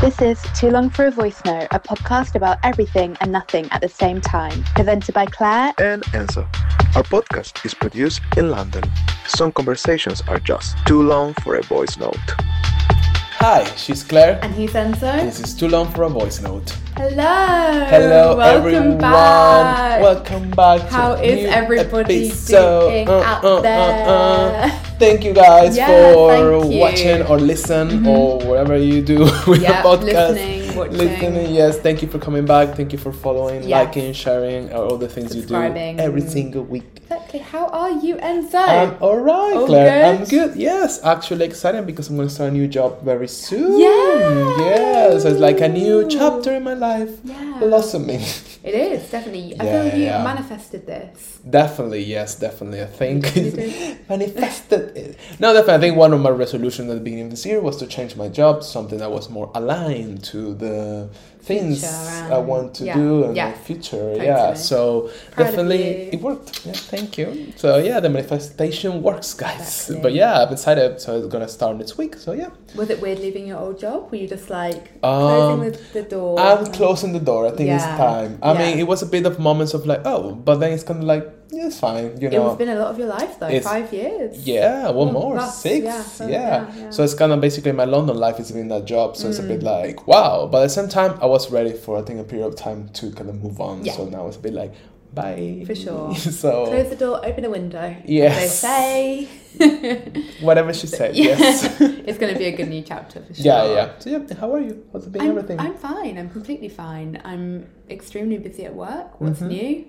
This is Too Long for a Voice Note, a podcast about everything and nothing at the same time. Presented by Claire and Enzo. Our podcast is produced in London. Some conversations are just too long for a voice note. Hi, she's Claire. And he's Enzo. This is too long for a voice note. Hello. Hello, Welcome everyone. Back. Welcome back. How to is new everybody episode. doing Uh, out uh, uh, there? uh. Thank you guys Yeah, for you. Mm-hmm. watching or listen or whatever you do with Yeah, the podcast. listening, watching. Listening, yes. Thank you for coming back. Thank you for following, Yeah. liking, sharing, uh, all the things you do every single week. Exactly. How are you, Enzo? I'm all right, All Claire. I'm good? good. Yes, actually excited because I'm going to start a new job very soon. Yeah. Yeah, so it's like a new chapter in my life yeah. blossoming. It is, definitely. I Yeah, feel you yeah. manifested this. definitely, yes, definitely. I think manifested. it. No, definitely. I think one of my resolutions at the beginning of this year was to change my job, to something that was more aligned to the 呃 things Future I want to yeah, do and yeah, my future. Yeah, so Proud definitely it worked. Yeah, thank you. So yeah, the manifestation works, guys. Exactly. But yeah, I've decided So it's gonna start next week. So yeah. Was it weird leaving your old job? Were you just like Um, closing the, the door? I'm and- closing the door. I think it's time. I Yeah. mean, it was a bit of moments of like, oh, but then it's kind of like, yeah, it's fine, you know, It know. has been a lot of your life though. It's- Five years. Yeah, one Mm, more, plus, six. yeah, Yeah, so, yeah, yeah. So it's kind of basically my London life has been that job. So it's a Mm. bit like, wow. But at the same time, I was ready for, I think, a period of time to kind of move on. Yeah. So now it's a bit like, bye. For sure. so Close the door, open a window. Yes. They say. whatever she said, Yeah. yes. it's going to be a good new chapter for sure. yeah, yeah. So yeah, how are you? How's it been? I'm, everything? I'm fine. I'm completely fine. I'm extremely busy at work. What's Mhm. new?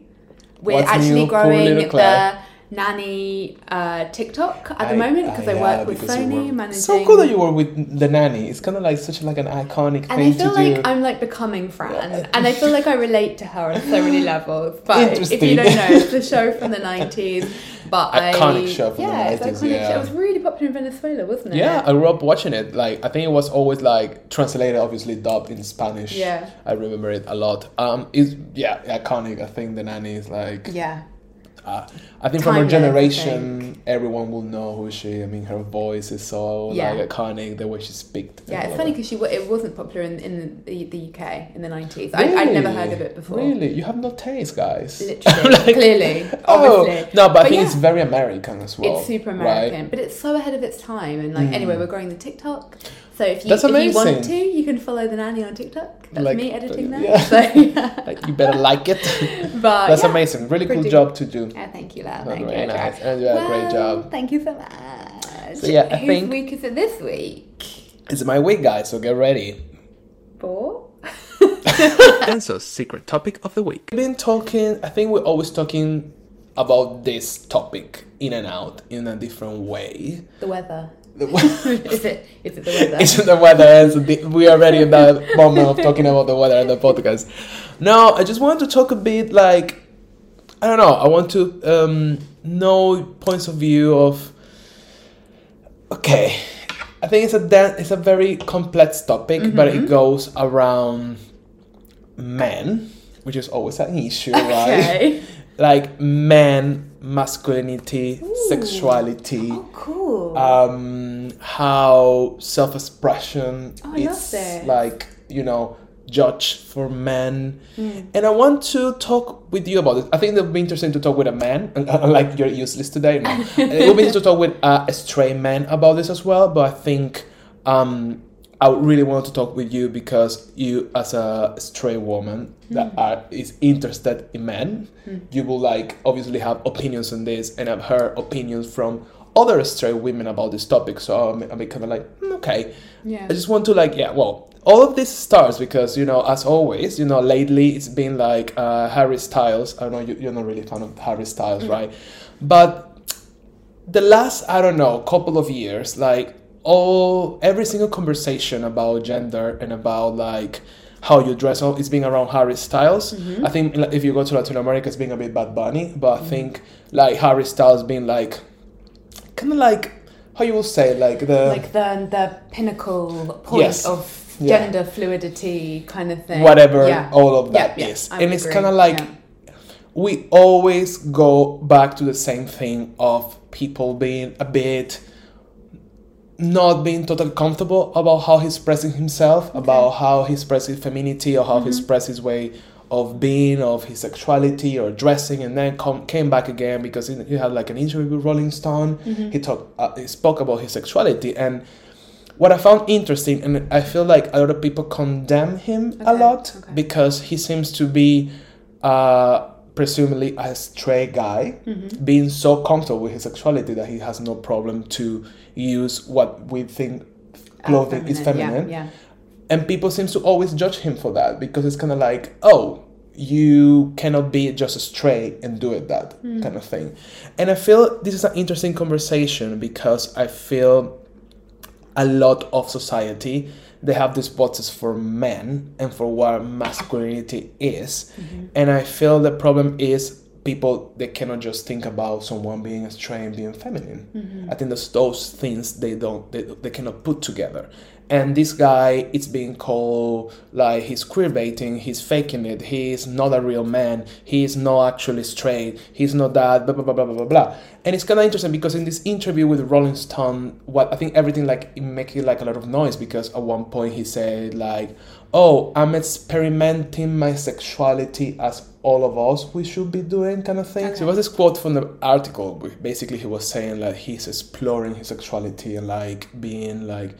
We're What's actually new? Growing the. Nanny uh, TikTok at I- the moment because uh, I, yeah, work with Sony managing. So cool that you were with the nanny. It's kind of like such like an iconic and I feel like do. I'm like becoming Fran, and I feel like I relate to her on so many levels. But if you don't know, it's a show from the '90s. But Iconic I, show from the yeah, it's 90s, iconic yeah. show. It was really popular in Venezuela, wasn't it? Yeah, I grew up watching it. Like I think it was always like translated, obviously dubbed in Spanish. Yeah. I remember it a lot. Um, it's yeah, iconic. I think the nanny is like. Yeah. Uh, I think from her generation, everyone will know who she. I mean, her voice is so Yeah. like iconic. The way she speaks. Yeah, it's funny because she it wasn't popular in, in the, the UK in the nineties. I I'd never heard of it before. Really, you have no taste, guys. Literally, Like, clearly, Oh obviously. no, but, I think yeah. it's very American as well. It's super right? American, but it's so ahead of its time. And like, Mm. anyway, we're growing the TikTok. So if you if you want to, you can follow the nanny on TikTok. That's Like, me editing that. yeah. So, yeah. Like you better like it. but That's yeah. amazing. Really cool job to do. Yeah, thank you, Lau. Oh, Thank very you. nice. And you did a great job. Thank you so much. So, yeah, I Whose think- week is it this week? It's my week, guys. So get ready. Four. Enzo's secret topic of the week. We've been talking, I think we're always talking about this topic in and out in a different way. The weather. The is it? Is it the weather? Isn't the weather? It's the- we are already in that moment of talking about the weather and the podcast. No, I just wanted to talk a bit like, I don't know, I want to um, know points of view of, okay, I think it's a, dan- it's a very complex topic, but it goes around men, which is always an issue, right? Like men, masculinity, sexuality, Oh, cool. um, how self-expression Oh, I love like you know judged for men, Hmm. and I want to talk with you about it. I think it would be interesting to talk with a man, like you're useless today. No, it would be interesting to talk with uh, a stray man about this as well. But I think um, I really want to talk with you because you, as a stray woman that are, is interested in men, you will like obviously have opinions on this, and I've heard opinions from other straight women about this topic. So I'm, I'm kind of like, "Hmm, okay, Yeah. I just want to like, yeah, well, all of this starts because you know, as always, you know, lately it's been like uh, Harry Styles. I don't know you, you're not really a fan of Harry Styles, right? But the last I don't know couple of years, like all every single conversation about gender and about like how you dress all is being around Harry Styles. Mm-hmm. I think if you go to Latin America, it's being a bit Bad Bunny, but I think like Harry Styles being like kind of like how you will say like the like the the pinnacle point Yes. of Yeah. gender fluidity kind of thing. whatever Yeah. all of that Yeah, is. And it's kind of like we always go back to the same thing of people being a bit not being totally comfortable about how he's expressing himself, about how he expresses femininity or how he expresses his way of being, of his sexuality or dressing, and then come, came back again because he, he had like an interview with Rolling Stone. He talked, uh, he spoke about his sexuality, and what I found interesting, and I feel like a lot of people condemn him a lot okay. because he seems to be, uh, presumably a straight guy, Mm-hmm. being so comfortable with his sexuality that he has no problem to use what we think clothing is feminine Yeah, and people seems to always judge him for that because it's kind of like oh you cannot be just a straight and do it that kind of thing and i feel this is an interesting conversation because i feel a lot of society. They have these boxes for men and for what masculinity is. Mm-hmm. And i feel the problem is people they cannot just think about someone being straight and being feminine. Mm-hmm. I think there's those things they don't they, they cannot put together. And this guy it's being called like he's queer baiting he's faking it he's not a real man he's not actually straight he's not that blah blah blah blah blah blah blah. And it's kind of interesting because in this interview with rolling stone what i think everything like it making like a lot of noise because at one point he said like oh i'm experimenting my sexuality as all of us we should be doing kind of thing so Okay. it was this quote from the article basically he was saying like he's exploring his sexuality and like being like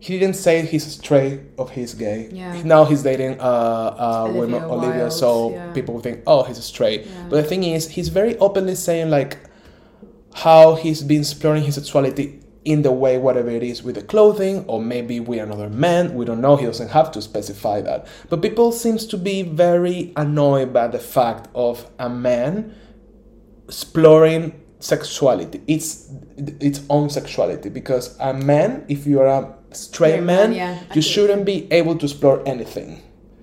he didn't say he's straight or he's gay. Yeah. Now he's dating uh, uh Olivia women Olivia, Wilde, so yeah. people think, oh, he's straight. Yeah. But the thing is, he's very openly saying like how he's been exploring his sexuality in the way whatever it is with the clothing or maybe with another man we don't know he doesn't have to specify that but people seems to be very annoyed by the fact of a man exploring sexuality its its own sexuality because a man if you're a straight man man, yeah. You shouldn't be able to explore anything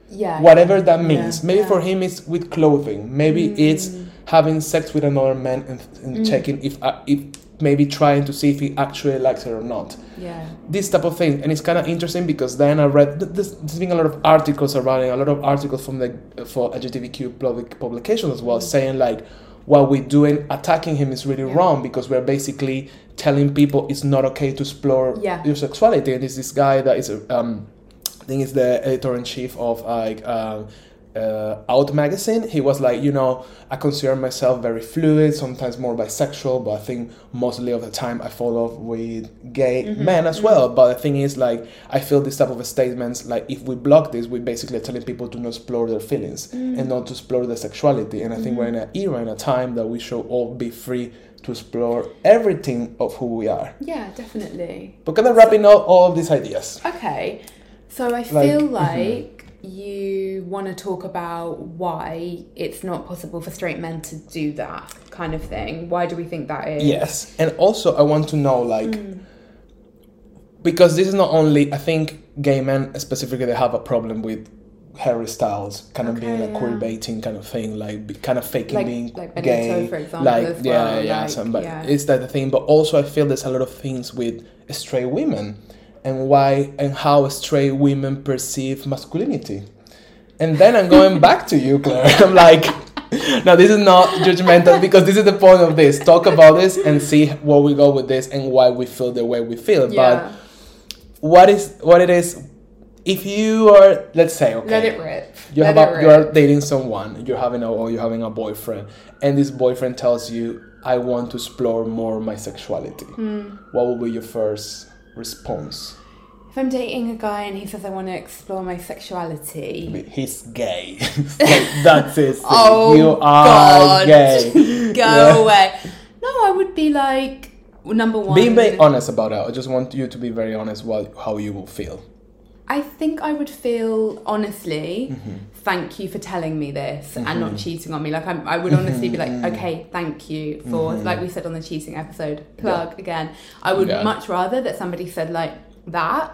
yeah. whatever that means. Yeah, Maybe yeah. for him it's with clothing. Maybe it's having sex with another man and, and checking if uh, if maybe trying to see if he actually likes it or not. Yeah. This type of thing, and it's kind of interesting because then I read th- there's, there's been a lot of articles around it, a lot of articles from the for LGBTQ public publications as well, saying like what we're doing attacking him is really Yeah. wrong because we're basically telling people it's not okay to explore Yeah. your sexuality. And there's this guy that is a um, I think it's the editor in chief of like um, uh, Out magazine. He was like, you know, I consider myself very fluid, sometimes more bisexual, but I think mostly of the time I fall off with gay men as well. But the thing is, like, I feel this type of statements, like, if we block this, we basically are telling people to not explore their feelings and not to explore their sexuality. And I think we're in an era, in a time that we should all be free to explore everything of who we are. Yeah, definitely. But kind of wrapping up all of these ideas. Okay. So I Like- feel mhm. like you want to talk about why it's not possible for straight men to do that kind of thing. Why do we think that is? Yes, and also I want to know like Mm. because this is not only I think gay men specifically they have a problem with Harry Styles kind of being Okay, like queer yeah. baiting kind of thing, like kind of faking Like- being like Benito, gay, for example, like as yeah, well, yeah, like, some, but yeah. it's that the thing. But also I feel there's a lot of things with straight women and why and how straight women perceive masculinity. And then I'm going back to you, Claire. I'm like, no, this is not judgmental because this is the point of this. Talk about this and see where we go with this and why we feel the way we feel. Yeah. But what is what it is? If you are, let's say, okay, Let it rip. You let have a, you are dating someone, you're having a or you're having a boyfriend, and this boyfriend tells you, "I want to explore more my sexuality." Hmm. What will be your first response? If I'm dating a guy and he says I want to explore my sexuality, He's gay. like, that's it. Oh, you are God. gay. go Yeah. away. No, I would be like number one. Be very honest about it. I just want you to be very honest what how you will feel. I think I would feel honestly, Mm-hmm. Thank you for telling me this and not cheating on me. Like I'm, I would honestly be like, Mm-hmm. okay, thank you for like we said on the cheating episode. Plug again. I would Yeah. much rather that somebody said like that.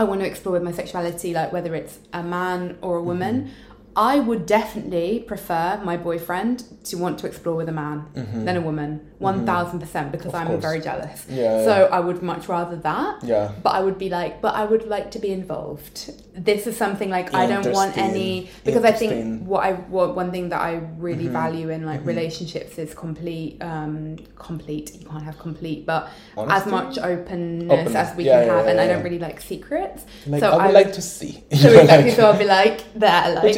I want to explore with my sexuality, like whether it's a man or a Mm-hmm. woman. I would definitely prefer my boyfriend to want to explore with a man than a woman, one thousand percent, because Mm-hmm. Of I'm course. very jealous. Yeah, So I would much rather that. Yeah. But I would be like, but I would like to be involved. This is something like I don't want any because I Mm-hmm. think what I what one thing that I really value in like relationships is complete um complete. You can't have complete, but as much openness, Openness. as we Yeah, can yeah, have, and I don't really like secrets. Like so I would like to see. so exactly. Like- so I'll be like there, like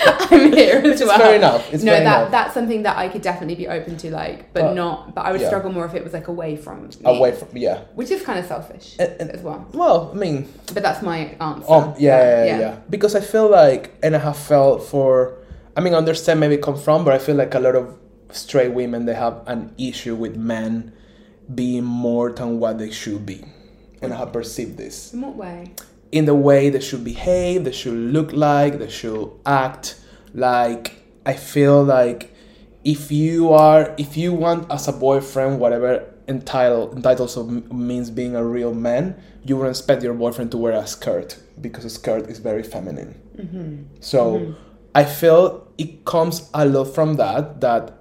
I'm here as well. fair enough, it's no, fair that enough. that's something that I could definitely be open to, like, but But- not. But I would yeah. struggle more if it was like away from me, away from yeah. which is kind of selfish And- and- as well. Well, I mean, But that's my answer. Oh yeah, But, yeah, yeah, Because I feel like, and I have felt for, I mean, I understand maybe come from, but I feel like a lot of straight women they have an issue with men being more than what they should be, and I have perceived this In what way? In the way they should behave, they should look like, they should act like. I feel like if you are, if you want as a boyfriend, whatever entitle entitles of means being a real man, you would expect your boyfriend to wear a skirt because a skirt is very feminine. Mm-hmm. So mm-hmm. I feel it comes a lot from that that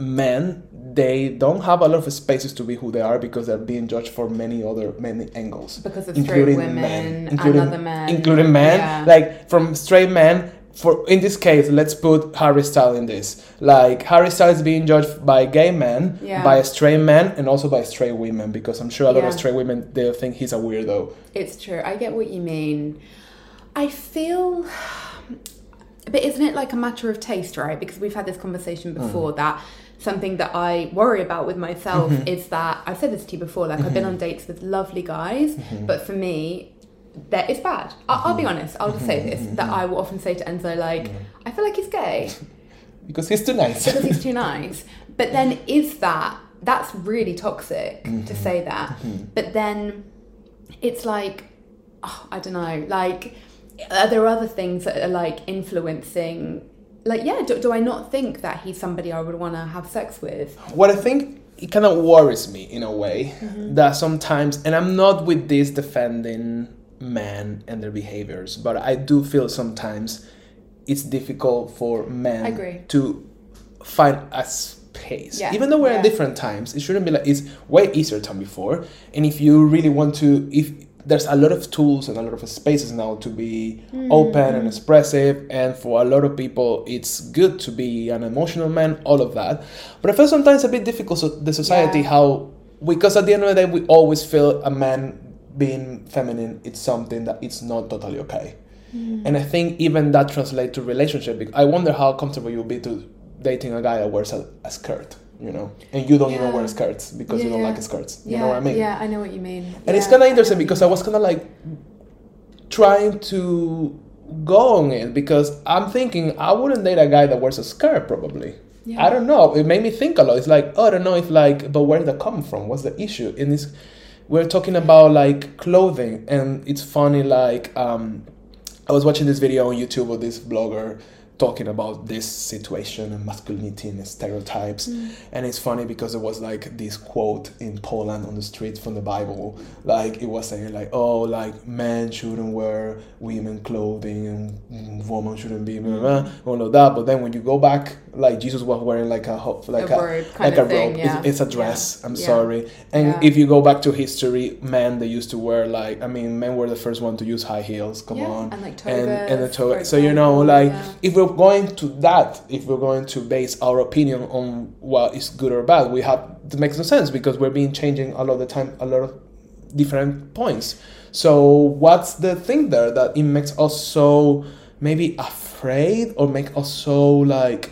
men they don't have a lot of spaces to be who they are because they're being judged for many other many angles Because of straight women and other men. including men Yeah. like from straight men for in this case let's put harry styles in this like harry styles is being judged by gay men Yeah. by straight men and also by straight women because i'm sure a lot Yeah. of straight women they think he's a weirdo It's true. I get what you mean. I feel. But isn't it like a matter of taste, right? Because we've had this conversation Mm. before that something that I worry about with myself Mm-hmm. is that I've said this to you before. Like I've been on dates with lovely guys, Mm-hmm. but for me, that is bad. I'll, I'll be honest. I'll just say this: that Mm-hmm. I will often say to Enzo, like, I feel like he's gay because he's too nice because he's too nice. But then is that that's really toxic Mm-hmm. to say that. But then it's like oh, I don't know, like are there other things that are like influencing like yeah, do, do I not think that he's somebody I would want to have sex with? what I think it kind of worries me in a way Mm-hmm. that sometimes, and I'm not with this defending men and their behaviors, but I do feel sometimes it's difficult for men to find a space. Yeah. Even though we're Yeah. in different times, it shouldn't be like it's way easier than before. And if you really want to, if there's a lot of tools and a lot of spaces now to be open and mm. expressive, and for a lot of people, it's good to be an emotional man, all of that. But I feel sometimes a bit difficult. So the society, Yeah. how because at the end of the day, we always feel a man being feminine. It's something that it's not totally okay. Mm. And I think even that translates to relationship. I wonder how comfortable you'll be to dating a guy that wears a, a skirt, you know, and you don't even wear skirts because you don't Yeah. like skirts. You yeah, know what I mean? Yeah, I know what you mean. And it's kind of interesting you because I was kind of like trying to go on it because I'm thinking I wouldn't date a guy that wears a skirt probably. Yeah. I don't know. It made me think a lot. It's like, oh, I don't know if like, but where did that come from? What's the issue? And we're talking about like clothing, and it's funny. Like, um, I was watching this video on YouTube of this blogger talking about this situation and masculinity and stereotypes, mm. and it's funny because there was like this quote in Poland on the street from the Bible, like it was saying like, oh, like men shouldn't wear women clothing and women shouldn't be blah, blah, all of that. But then when you go back, like Jesus was wearing like a like A a, like a thing, robe. yeah. It's, it's a dress. Yeah. I'm sorry. And if you go back to history, men they used to wear like I mean, men were the first one to use high heels. Come on, and, like, and, and the toga. So you know, like if we're going to that, if we're going to base our opinion on what is good or bad, we have to make some sense because we're being changing a lot of the time, a lot of different points. So what's the thing there that it makes us so maybe afraid or make us so like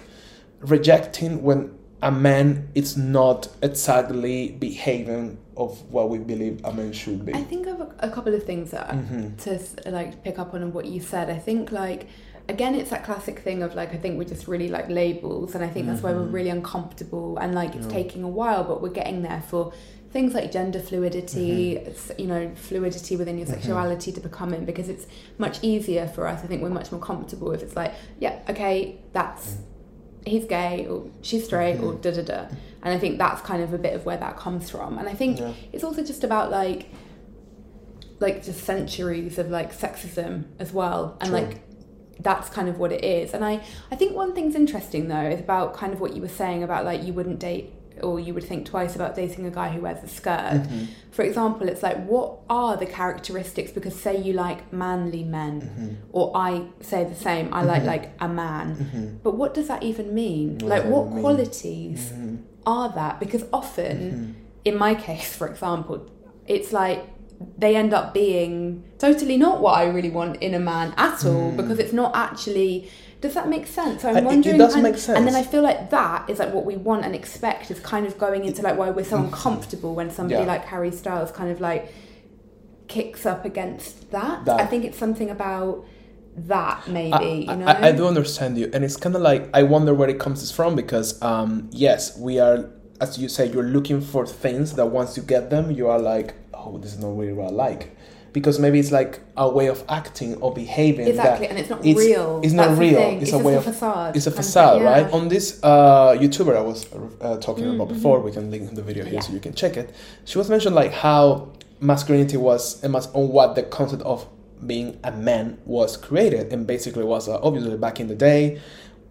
rejecting when a man is not exactly behaving of what we believe a man should be. I think of a, a couple of things that Mm-hmm. to like pick up on what you said. I think like again, it's that classic thing of like I think we're just really like labels, and I think that's why Mm-hmm. we're really uncomfortable and like it's taking a while, but we're getting there for things like gender fluidity, Mm-hmm. you know, fluidity within your sexuality to become in because it's much easier for us. I think we're much more comfortable if it's like, yeah, okay, that's he's gay or she's straight or da da da. And I think that's kind of a bit of where that comes from. And I think Yeah. it's also just about like like just centuries of like sexism as well and True. like that's kind of what it is. And I, I think one thing's interesting though is about kind of what you were saying about like you wouldn't date or you would think twice about dating a guy who wears a skirt. Mm-hmm. For example, it's like what are the characteristics? Because say you like manly men, mm-hmm. or I say the same, I like mm-hmm. like a man. But what does that even mean? What like what mean? qualities are that? Because often, in my case, for example, it's like they end up being totally not what I really want in a man at all mm. because it's not actually. Does that make sense? So I'm I- it- it wondering. does and, make And then. I feel like that is like what we want and expect is kind of going into like why we're so uncomfortable when somebody Yeah. like Harry Styles kind of like kicks up against that. That- I think it's something about that maybe. I, you know. I, I do understand you, and it's kind of like I wonder where it comes from because um, yes, we are, as you say, you're looking for things that once you get them, you are like, oh, this is not really what I like, because maybe it's like a way of acting or behaving. Exactly, and it's not it's, real. It's not That's real. It's, It's a way a of facade It's a facade, thing, right? On this uh, YouTuber I was uh, talking Mm, about mm-hmm. before, we can link the video here Yeah. so you can check it. She was mentioned like how masculinity was and mas- on what the concept of being a man was created and basically was uh, obviously back in the day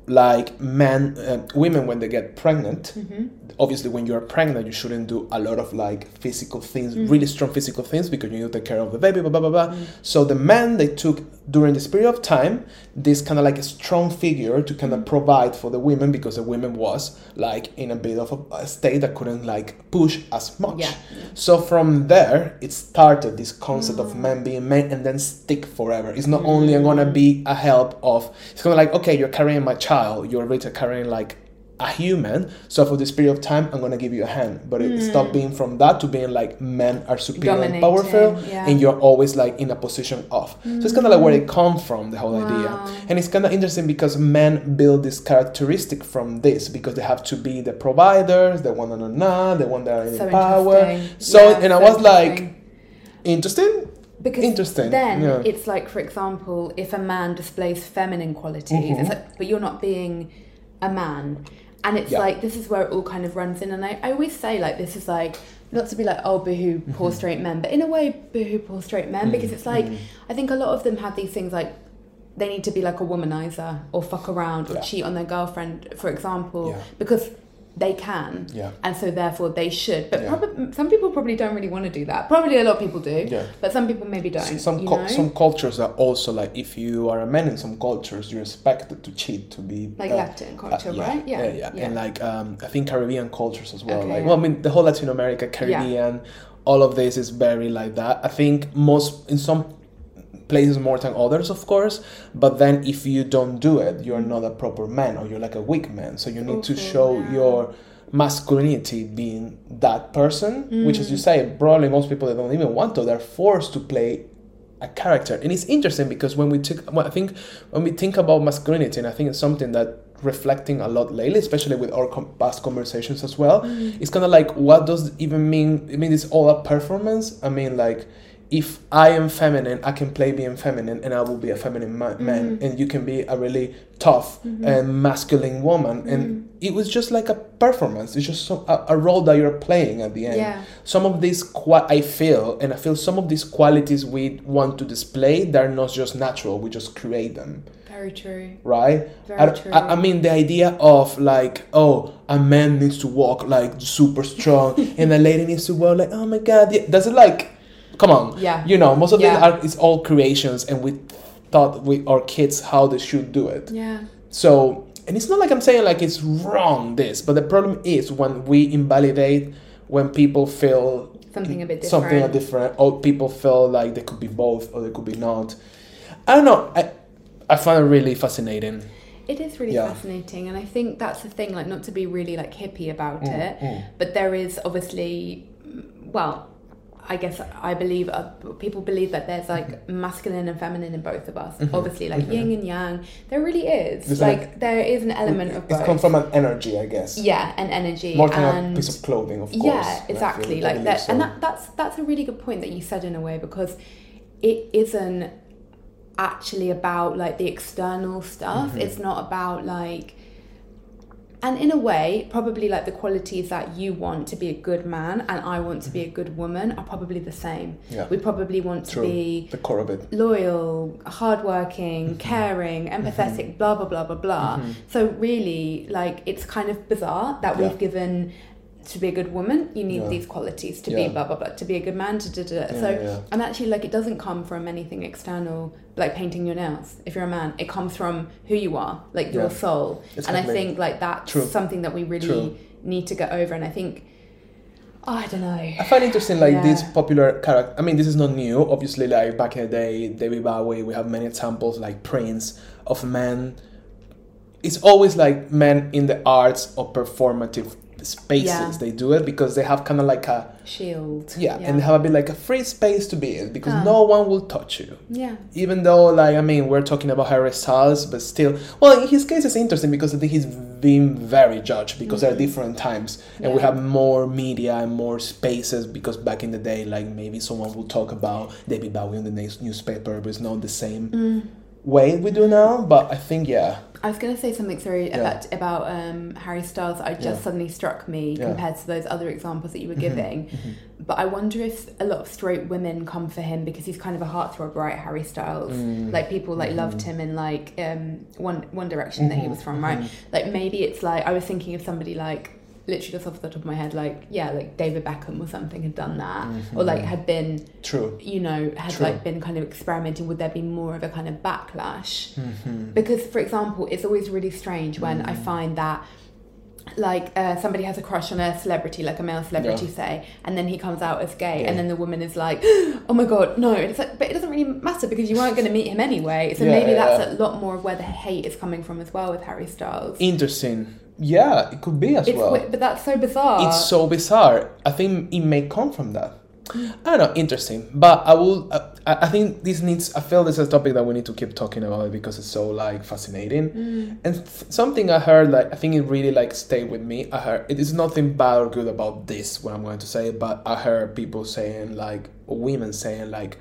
like men uh, women when they get pregnant Mm-hmm. obviously when you're pregnant you shouldn't do a lot of like physical things Mm. really strong physical things because you need to take care of the baby blah blah blah, blah. so the men they took during this period of time this kind of like a strong figure to Mm. kind of provide for the women because the women was like in a bit of a, a state that couldn't like push as much Yeah. so from there, it started this concept Mm. of men being men and then stick forever. It's not only I'm gonna be a help of. It's gonna like okay, you're carrying my child. You're really carrying like a human. So for this period of time, I'm gonna give you a hand. But it stopped being from that to being like men are superior and Mm. Powerful, yeah. and you're always like in a position of. So it's kind of like where it comes from, the whole Wow. idea. And it's kind of interesting because men build this characteristic from this because they have to be the providers, the one and na, the one that are in so power. So Yeah, and I was like, interesting. because interesting, then yeah. it's like for example if a man displays feminine qualities Mm-hmm. it's like, but you're not being a man and it's Yeah. like this is where it all kind of runs in and I, I always say like this is like not to be like oh boohoo Mm-hmm. poor straight men but in a way boohoo poor straight men because it's like Mm-hmm. I think a lot of them have these things like they need to be like a womanizer or fuck around or Yeah. cheat on their girlfriend for example Yeah. because they can Yeah. and so therefore they should but Yeah. probably some people probably don't really want to do that probably a lot of people do Yeah. but some people maybe don't. Some some cultures are also like if you are a man in some cultures, you're expected to cheat to be like uh, Latin culture, uh, yeah, right? Yeah, yeah, and like um, I think Caribbean cultures as well. Okay, like, well, I mean, the whole Latin America, Caribbean, all of this is very like that. I think most in some places more than others, of course. But then if you don't do it, you're not a proper man, or you're like a weak man. So you need to show your masculinity being that person, which, as you Mm. say, probably most people they don't even want to. They're forced to play a character and it's interesting because when we took well, i think when we think about masculinity and i think it's something that reflecting a lot lately especially with our com- past conversations as well it's kind of like what does it even mean i mean it's all a performance i mean like if i am feminine i can play being feminine and i will be a feminine ma- man. Mm-hmm. And you can be a really tough mm-hmm. and masculine woman. And mm-hmm. it was just like a performance. It's just so, a, a role that you're playing at the end. Yeah. some of these qua- I feel and I feel some of these qualities we want to display they're not just natural. We just create them. Very true. right? Very I, true. I, I mean the idea of like oh a man needs to walk like super strong and a lady needs to walk like oh my god yeah. does it like come on Yeah. you know most of Yeah. them are it's all creations and we thought with our kids how they should do it Yeah. so, and it's not like I'm saying like it's wrong this, but the problem is when we invalidate when people feel Something a bit different. something different, or people feel like they could be both or they could be not. I don't know. I I find it really fascinating. It is really Yeah. fascinating, and I think that's the thing. Like, not to be really like hippie about Mm, it, but there is obviously, well, I guess I believe uh, people believe that there's like Mm-hmm. masculine and feminine in both of us. Obviously, like yin and yang. There really is. There's like, there is an element of It both. comes from an energy, I guess. yeah, an energy. More than and a piece of clothing, of course. Yeah, exactly. Like that, so. and that, that's that's a really good point that you said in a way because it isn't actually about like the external stuff. Mm-hmm. It's not about like and in a way, probably like the qualities that you want to be a good man and I want to be a good woman are probably the same. Yeah. We probably want to be the core of it. loyal, hardworking, Mm-hmm. caring, empathetic, blah blah blah blah blah. So really, like it's kind of bizarre that Yeah. we've given to be a good woman, you need Yeah. these qualities to Yeah. be blah blah blah. To be a good man, to da da. da. Yeah, so and actually, like it doesn't come from anything external, like painting your nails. If you're a man, it comes from who you are, like your soul. And I think like that's True. something that we really True. need to get over. And I think, oh, I don't know. I find interesting like these Yeah. popular character. I mean, this is not new. Obviously, like back in the day, David Bowie. We have many examples like Prince of men. It's always like men in the arts or performative spaces. Yeah. They do it because they have kind of like a Shield. yeah, and they have a bit like a free space to be in because Ah. no one will touch you. yeah. Even though, like, I mean, we're talking about Harry Styles, but still, well, in his case, it's interesting because I think he's been very judged because there are different times and we Mm-hmm. Have more media and more spaces because back in the day, like, maybe someone will talk about David Bowie in the news- newspaper, but it's not the same Mm. way we do now. But I think, yeah, I was going to say something, sorry, Yeah. about about um, Harry Styles. I just Yeah. suddenly struck me Yeah. Mm-hmm. compared to those other examples that you were giving. But I wonder if a lot of straight women come for him because he's kind of a heartthrob, right? Harry Styles, Mm. like people like Mm-hmm. loved him in like um, one One Direction that he was from, right? Mm-hmm. Like maybe it's like I was thinking of somebody like literally just off the top of my head, like yeah, like David Beckham or something had done that, or like had been true. you know, had True. like been kind of experimenting, would there be more of a kind of backlash? Mm-hmm. Because, for example, it's always really strange when Mm. I find that like uh, somebody has a crush on a celebrity, like a male celebrity, Yeah. say, and then he comes out as gay, Yeah. and then the woman is like, "Oh my god, no!" And it's like, but it doesn't really matter because you weren't going to meet him anyway. So Yeah, maybe that's a lot more of where the hate is coming from as well with Harry Styles. Interesting. Yeah, it could be as It's well. but that's so bizarre. it's so bizarre. I think it may come from that. I don't know, interesting. But I will. Uh, I think this needs. I feel this is a topic that we need to keep talking about it because it's so like fascinating. And th- something I heard, like I think it really like stayed with me. I heard it is nothing bad or good about this. What I'm going to say, but I heard people saying like, women saying like,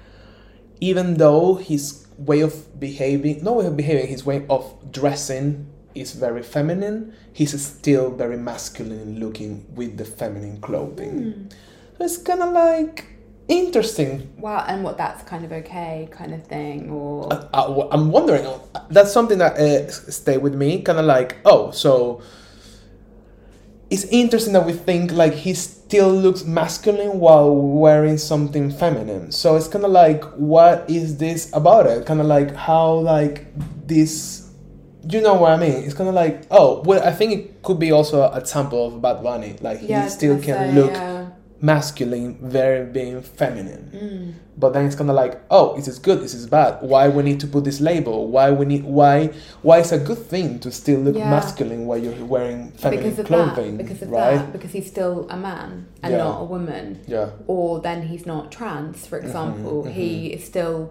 even though his way of behaving, no way of behaving, his way of dressing is very feminine, he's still very masculine looking with the feminine clothing. Hmm. So it's kind of like interesting. wow, and what that's kind of okay, kind of thing, or uh, uh, I, am wondering, uh, that's something that uh, stay with me, kind of like, oh, so it's interesting that we think like he still looks masculine while wearing something feminine. So it's kind of like, what is this about it? Kind of like how like this, you know what I mean? It's kind of like, oh, well, I think it could be also a sample of Bad Bunny. Like he still can look yeah. masculine, very being feminine. Mm. But then it's kind of like, oh, this is good, this is bad. Why we need to put this label? Why we need? Why? Why it's a good thing to still look Yeah. masculine while you're wearing feminine because of clothing, that, because of right? that, because he's still a man and Yeah. not a woman, Yeah, or then he's not trans, for example. He is still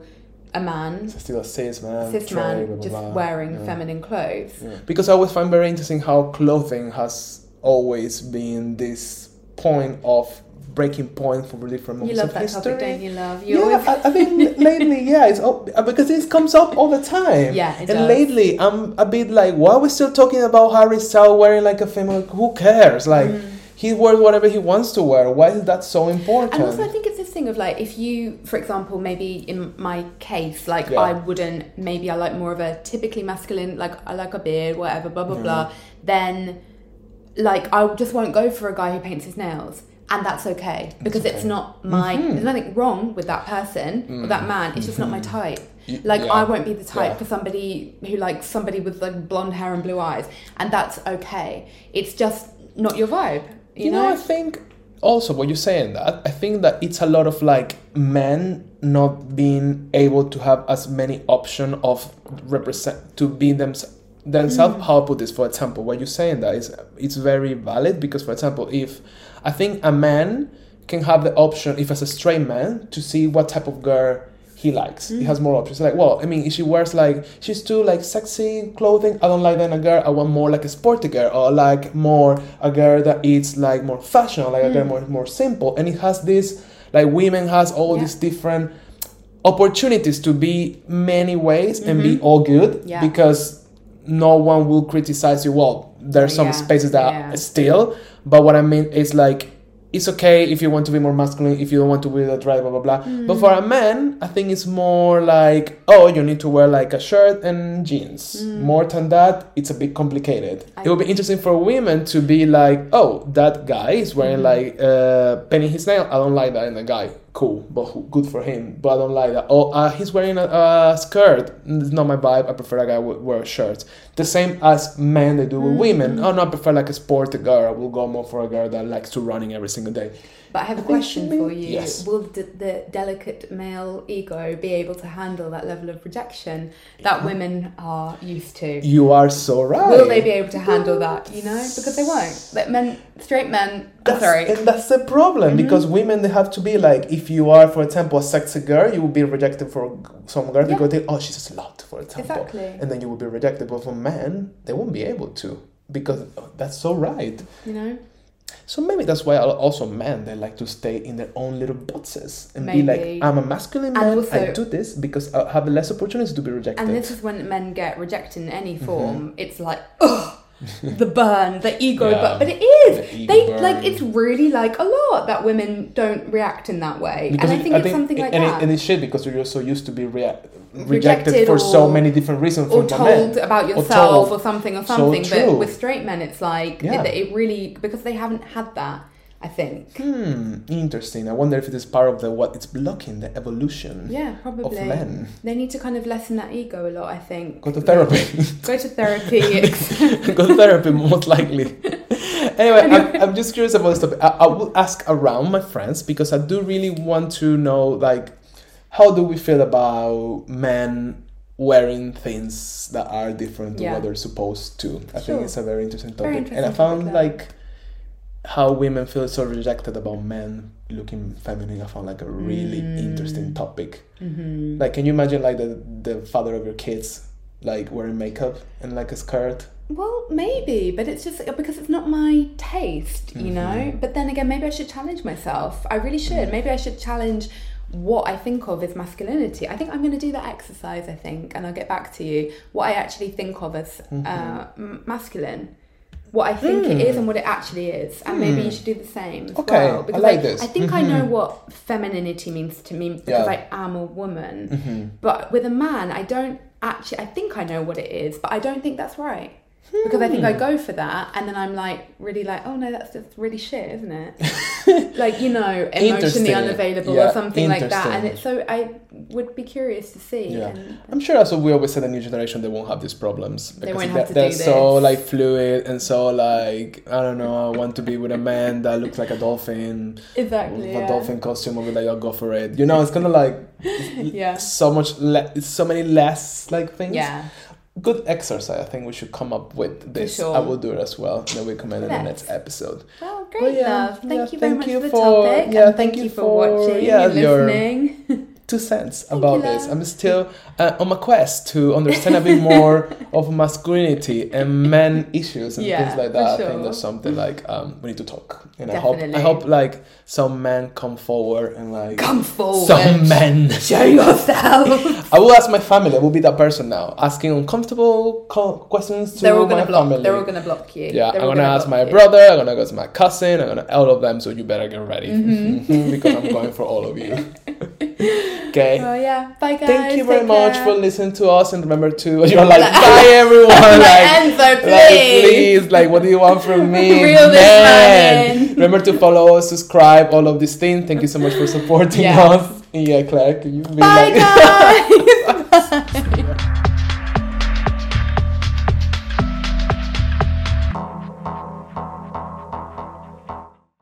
a man, still a cis man, cis man, blah, blah, just blah. wearing Yeah. feminine clothes. Yeah. Because I always find very interesting how clothing has always been this point of breaking point for different You moments love of that history. topic, don't you? Love you yeah, always. I, I think lately, yeah, it's all, because it comes up all the time. Yeah, and does. lately, I'm a bit like, why are we still talking about Harry Styles wearing like a female? Who cares? Like, mm. He wears whatever he wants to wear. Why is that so important? And also, I think it's this thing of like, if you, for example, maybe in my case, like Yeah. I wouldn't, maybe I like more of a typically masculine, like I like a beard, whatever, blah blah blah. Mm-hmm. Then, like I just won't go for a guy who paints his nails, and that's okay because it's okay. not my. Mhm. There's nothing wrong with that person or that mm-hmm. man. It's just not my mm-hmm. type. Like yeah. I won't be the type Yeah. for somebody who likes somebody with like blonde hair and blue eyes, and that's okay. It's just not your vibe. You, you know, I think also what you're saying that I think that it's a lot of like men not being able to have as many option of represent to be them themselves. Mm. How I put this, for example, what you're saying that is it's very valid because, for example, if I think a man can have the option, if as a straight man, to see what type of girl he likes. He has more options. Like, well, I mean, if she wears like she's too like sexy clothing, I don't like that in a girl. I want more like a sporty girl, or like more a girl that eats like more fashion, like a girl mm. more more simple. And it has this like women has all Yeah. these different opportunities to be many ways and be mm-hmm. all good Yeah. because no one will criticize you. Well, there's some Yeah, spaces that yeah. still. But what I mean is like it's okay if you want to be more masculine, if you don't want to wear that right, blah blah blah. Mm. But for a man, I think it's more like oh, you need to wear like a shirt and jeans. More than that, it's a bit complicated. Mm. I- it would be interesting for women to be like, oh, that guy is wearing Mm. like uh, painting his nail. I don't like that in a guy. Cool, but who- good for him. But I don't like that. Oh, uh, he's wearing a, a skirt. It's not my vibe. I prefer a guy who wear shirts. The same as men they do with women. Oh no, I prefer like a sporty girl. I will go more for a girl that likes to running every single day. But I have a question for you. yes. Will the, the delicate male ego be able to handle that level of rejection that women are used to? You are so right. Will they be able to handle that? You know, because they won't. Like men, straight men. I'm That's, sorry. and that's the problem Mm-hmm. because women they have to be like if you are for example a sexy girl you will be rejected for some girl Yeah. because they oh she's a slut for example Exactly. and then you will be rejected but for men they won't be able to because oh, that's so right You know. So maybe that's why also men they like to stay in their own little boxes and be like I'm a masculine man I do this because I have less opportunities to be rejected And this is when men get rejected in any Mm-hmm. form. It's like, ugh, the burn, the ego Yeah. burn. But it is. The They burn. like it's really like a lot that women don't react in that way. Because and I it- think it's something like and that. It, and it's shit because you're so used to be rea- rejected, Rejected for so many different reasons or from men. told about yourself or, told. something or So something. true. but with straight men, it's like Yeah. it, it really because they haven't had that. I think. Hmm, interesting. I wonder if it is part of the what it's blocking the evolution Yeah, probably. of men. They need to kind of lessen that ego a lot. I think. Go to therapy. Go to therapy. Go to therapy, most likely. anyway, I'm, I'm just curious about this topic. I, I will ask around my friends because I do really want to know, like, how do we feel about men wearing things that are different to Yeah. what they're supposed to? I Sure. think it's a very interesting topic. Very and I found topic, like how women feel so rejected about men looking feminine. I found like a really Mm. interesting topic. hmm Like, can you imagine like the the father of your kids like wearing makeup and like a skirt? Well, maybe, but it's just because it's not my taste, you know. Mm-hmm. But then again, maybe I should challenge myself. I really should. Maybe I should challenge what I think of as masculinity. I think I'm going to do that exercise. I think, and I'll get back to you what I actually think of as Mm-hmm. uh, m- masculine. What I think it is and what it actually is, and maybe you should do the same as Hmm. Okay, well. I Because like this. I think I know what femininity means to me because Yeah. I am a woman. Mm-hmm. But with a man, I don't actually. I think I know what it is, but I don't think that's right because I think Hmm. I go for that, and then I'm like really like, oh no, that's just really shit, isn't it? like you know, emotionally unavailable Yeah, or something like that, and it's so I would be curious to see. Yeah, And I'm sure also we always said the new generation they won't have these problems because won't they're, have to they're do so like fluid and so like I don't know. I want to be with a man that looks like a dolphin, exactly. with Yeah. a dolphin costume. I'll be like, I'll go for it. You know, it's kind of like yeah. so much, le- so many less like things. Yeah. Good exercise. I think we should come up with this. sure. I will do it as well. Then we comment in the next episode. Well, great yeah, love. Thank yeah, you very thank much you for the topic. yeah, and thank thank you for, watching yeah, and listening. two cents about this. I'm still uh, on my quest to understand a bit more of masculinity and men issues and Yeah, things like that. I think there's something like um, we need to talk, and I hope I hope like some men come forward and like Come forward. some men. Show yourself. I will ask my family. I will be that person now, asking uncomfortable co- questions to They're all gonna block. family. They're all gonna block you. Yeah, They're I'm all gonna ask my you. brother. I'm gonna go to my cousin. I'm gonna all of them. So you better get ready Mm-hmm. because I'm going for all of you. Okay. Well, yeah. Bye, guys. Thank you very Take much care. for listening to us, and remember to you're like bye everyone. Like, Enzo, like, please. please, like what do you want from me? This man. Remember to follow, subscribe, all of these things. Thank you so much for supporting Yeah. us. Yeah, Claire, can you be Bye, like guys. Bye.